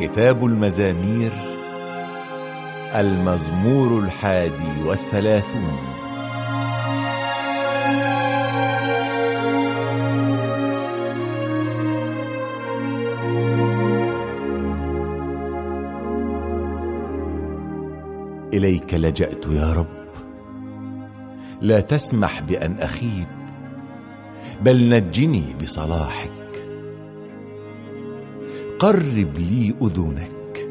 كتاب المزامير المزمور الحادي والثلاثون. إليك لجأت يا رب. لا تسمح بأن أخيب بل نجني بصلاحك. قرب لي أذنك.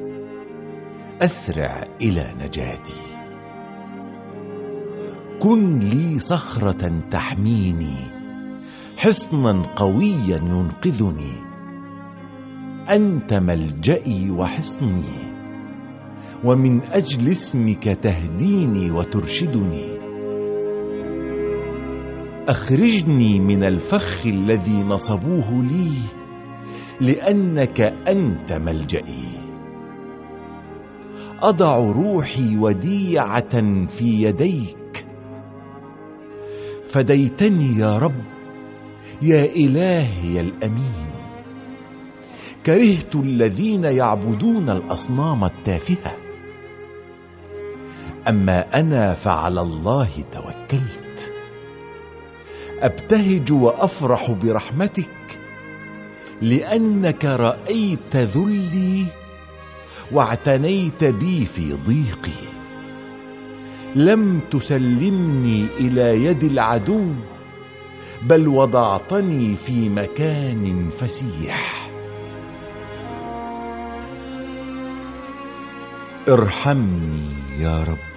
أسرع إلى نجاتي. كن لي صخرة تحميني. حصنا قويا ينقذني. أنت ملجئي وحصني. ومن أجل اسمك تهديني وترشدني. أخرجني من الفخ الذي نصبوه لي. لأنك أنت ملجئي. أضع روحي وديعة في يديك. فديتني يا رب يا إلهي الأمين. كرهت الذين يعبدون الأصنام التافهة. أما أنا فعلى الله توكلت. أبتهج وأفرح برحمتك. لأنك رأيت ذلي واعتنيت بي في ضيقي. لم تسلمني إلى يد العدو بل وضعتني في مكان فسيح. ارحمني يا رب.